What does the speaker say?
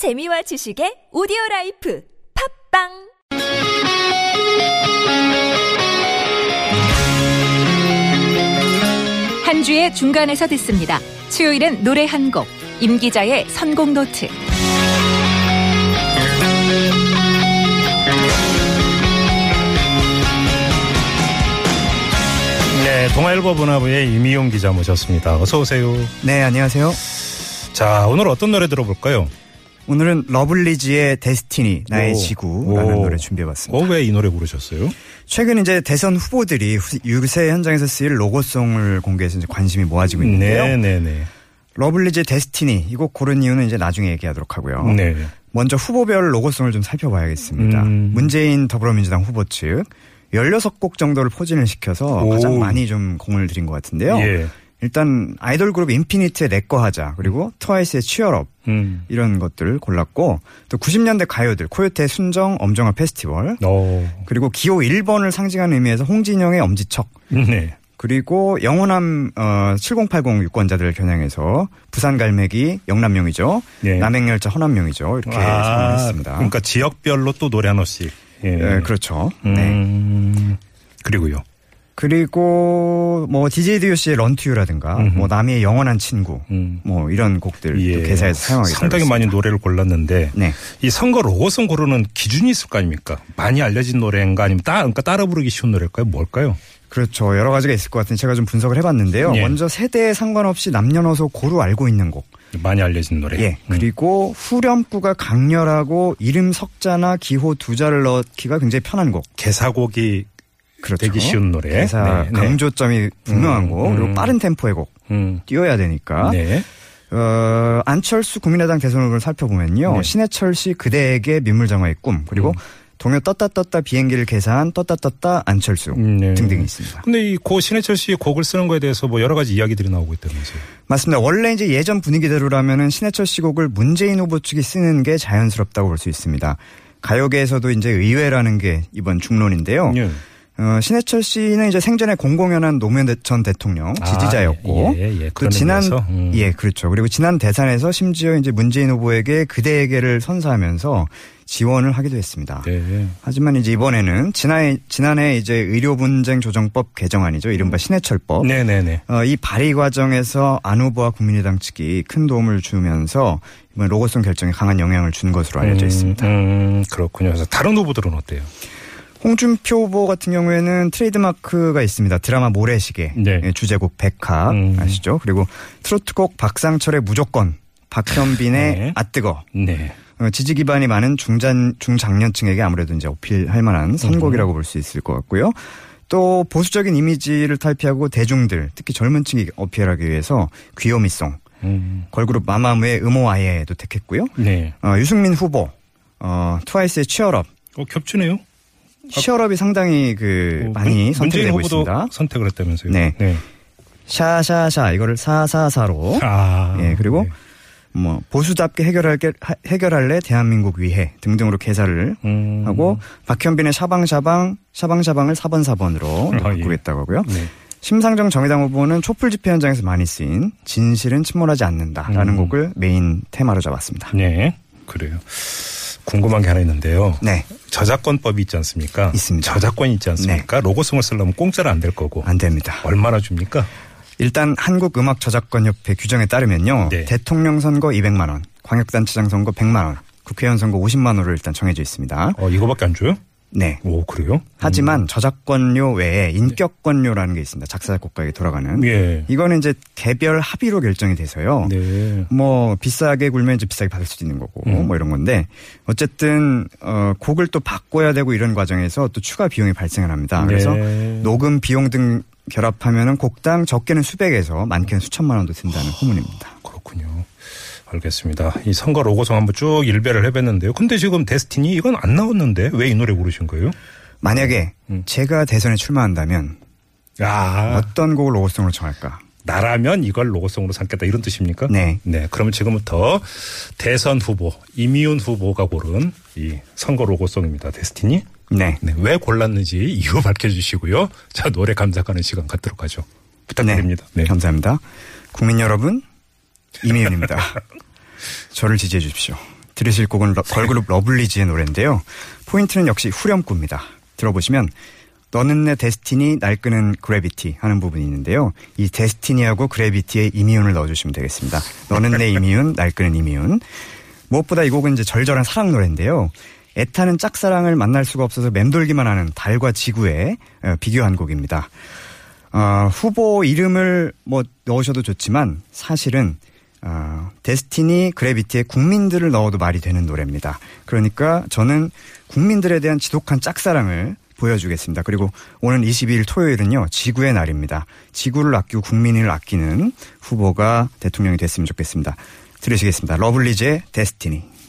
재미와 지식의 오디오 life 팟빵 한 주의 중간에서 듣습니다. 수요일은 노래 한 곡, 임 기자의 선곡 노트. 네, 동아일보 문화부의 임희윤 기자 모셨습니다. 어서 오세요. 네, 안녕하세요. 자, 오늘 어떤 노래 들어볼까요? 오늘은 러블리즈의 Destiny 나의 오. 지구라는 오. 노래 준비해봤습니다. 어, 왜 이 노래 고르셨어요? 최근 이제 대선 후보들이 후- 유세 현장에서 쓰일 로고송을 공개해서 이제 관심이 모아지고 있는데요. 네, 네, 네. 러블리즈의 Destiny 이 곡 고른 이유는 이제 나중에 얘기하도록 하고요. 네. 먼저 후보별 로고송을 좀 살펴봐야겠습니다. 음. 문재인 더불어민주당 후보 측 16곡 정도를 포진을 시켜서 오. 가장 많이 좀 공을 들인 것 같은데요. 예. 일단 아이돌 그룹 인피니트의 내꺼 하자 그리고 트와이스의 치얼업 음. 이런 것들을 골랐고 또 90년대 가요들 코요태 순정 엄정화 페스티벌 어. 그리고 기호 1번을 상징하는 의미에서 홍진영의 엄지척 네. 그리고 영호남 어, 7080 유권자들을 겨냥해서 부산 갈매기 영남용이죠 예. 남행열차 허남용이죠 이렇게 사용을 했습니다. 그러니까 지역별로 또 노래 하나씩. 예. 네, 그렇죠. 네. 음. 그리고요. 그리고 뭐 DJ DOC의 런투유라든가. 뭐 남이의 영원한 친구 음. 뭐 이런 곡들 예. 도 개사에서 사용하게 상당히 많이. 노래를 골랐는데 네. 이 선거 로고송 고르는 기준이 있을 거 아닙니까? 많이 알려진 노래인가 아니면 따, 그러니까 따라 부르기 쉬운 노래일까요? 뭘까요? 그렇죠. 여러 가지가 있을 것 같은데 제가 좀 분석을 해봤는데요. 예. 먼저 세대에 상관없이 남녀노소 고루 알고 있는 곡. 많이 알려진 노래. 예. 음. 그리고 후렴구가 강렬하고 이름 석자나 기호 두 자를 넣기가 굉장히 편한 곡. 개사곡이 그렇죠. 되기 쉬운 노래. 대사 네, 네. 강조점이 분명한 음, 곡. 음. 그리고 빠른 템포의 곡. 음. 띄워야 되니까. 네. 어, 안철수 국민의당 대선 후보를 살펴보면요. 네. 신해철 씨 그대에게 민물장화의 꿈. 그리고 음. 동요 떴다 떴다 비행기를 계산 떴다 떴다 안철수 음, 네. 등등이 있습니다. 근데 이 고 신해철 씨의 곡을 쓰는 거에 대해서 뭐 여러 가지 이야기들이 나오고 있다면서요. 맞습니다. 원래 이제 예전 분위기대로라면은 신해철 씨 곡을 문재인 후보 측이 쓰는 게 자연스럽다고 볼 수 있습니다. 가요계에서도 이제 의외라는 게 이번 중론인데요. 예. 어, 신해철 씨는 이제 생전에 공공연한 노무현 대- 전 대통령 지지자였고 아, 예, 예. 또 지난 음. 예 그렇죠. 그리고 지난 대선에서 심지어 이제 문재인 후보에게 그대에게를 선사하면서 지원을 하기도 했습니다. 네. 하지만 이제 이번에는 지난해 지난해 이제 의료 분쟁 조정법 개정안이죠. 이른바 신해철법. 네네네. 어, 이 발의 과정에서 안 후보와 국민의당 측이 큰 도움을 주면서 이번 로고송 결정에 강한 영향을 준 것으로 알려져 있습니다. 음, 그렇군요. 그래서 다른 후보들은 어때요? 홍준표 후보 같은 경우에는 트레이드마크가 있습니다. 드라마 모래시계 네. 예, 주제곡 백합 음. 아시죠? 그리고 트로트곡 박상철의 무조건 박현빈의 네. 아뜨거 네. 어, 지지 기반이 많은 중장 중장년층에게 아무래도 이제 어필할 만한 선곡이라고 볼 수 있을 것 같고요. 또 보수적인 이미지를 탈피하고 대중들 특히 젊은 층이 어필하기 위해서 귀요미송 음, 걸그룹 마마무의 음호 아예도 택했고요. 네. 어, 유승민 후보 어, 트와이스의 치얼업 어, 겹치네요. 치얼업이 상당히 그 어, 많이 문- 선택되고 있습니다. 선택을 했다면서요. 네. 샤샤샤 이거를 사사사로 아. 예 그리고 네. 뭐 보수답게 해결할게 하- 해결할래 대한민국 위해 등등으로 개사를 음. 하고 박현빈의 샤방샤방 샤방샤방을 4번 4번으로 아, 예. 바꾸겠다고 하고요. 네. 심상정 정의당 후보는 촛불 집회 현장에서 많이 쓰인 진실은 침몰하지 않는다라는 음. 곡을 메인 테마로 잡았습니다. 네. 그래요. 궁금한 게 하나 있는데요. 네, 저작권법이 있지 않습니까? 있습니다. 저작권이 있지 않습니까? 로고송을 쓰려면 공짜로 안 될 거고. 안 됩니다. 얼마나 줍니까? 일단 한국음악저작권협회 규정에 따르면요. 네. 대통령 선거 200만 원, 광역단체장 선거 100만 원, 국회의원 선거 50만 원으로 일단 정해져 있습니다. 어, 이거밖에 안 줘요? 네. 오, 그래요? 하지만 저작권료 외에 인격권료라는 게 있습니다. 작사 작곡가에게 돌아가는. 예. 이거는 이제 개별 합의로 결정이 돼서요. 네. 뭐 비싸게 굴면 이제 비싸게 받을 수도 있는 거고 음. 뭐 이런 건데 어쨌든 어 곡을 또 바꿔야 되고 이런 과정에서 또 추가 비용이 발생을 합니다. 그래서 네. 녹음 비용 등 결합하면은 곡당 적게는 수백에서 많게는 수천만 원도 든다는 후문입니다. 그렇군요. 알겠습니다. 이 선거 로고송 한번 쭉 일배를 해봤는데요. 근데 지금 데스티니 이건 안 나왔는데 왜 이 노래 고르신 거예요? 만약에 음. 제가 대선에 출마한다면 아, 어떤 곡을 로고송으로 정할까? 나라면 이걸 로고송으로 삼겠다 이런 뜻입니까? 네. 네. 그러면 지금부터 대선 후보 이미훈 후보가 고른 이 선거 로고송입니다. 데스티니. 네. 네. 왜 골랐는지 이유 밝혀주시고요. 자 노래 감상하는 시간 갖도록 하죠. 부탁드립니다. 네. 감사합니다. 국민 여러분, 이미윤입니다. 저를 지지해 주십시오. 들으실 곡은 러- 걸그룹 러블리즈의 노래인데요. 포인트는 역시 후렴구입니다. 들어보시면 너는 내 Destiny 날 끄는 gravity 하는 부분이 있는데요. 이 Destiny하고 gravity에 임희윤을 넣어주시면 되겠습니다. 너는 내 임희윤, 날 끄는 임희윤. 무엇보다 이 곡은 이제 절절한 사랑 노래인데요. 애타는 짝사랑을 만날 수가 없어서 맴돌기만 하는 달과 지구에 어, 비교한 곡입니다. 어, 후보 이름을 뭐 넣으셔도 좋지만 사실은 어, 데스티니 그래비티에 국민들을 넣어도 말이 되는 노래입니다. 그러니까 저는 국민들에 대한 지독한 짝사랑을 보여주겠습니다. 그리고 오는 22일 토요일은요, 지구의 날입니다. 지구를 아끼고 국민을 아끼는 후보가 대통령이 됐으면 좋겠습니다. 들으시겠습니다. 러블리즈의 데스티니.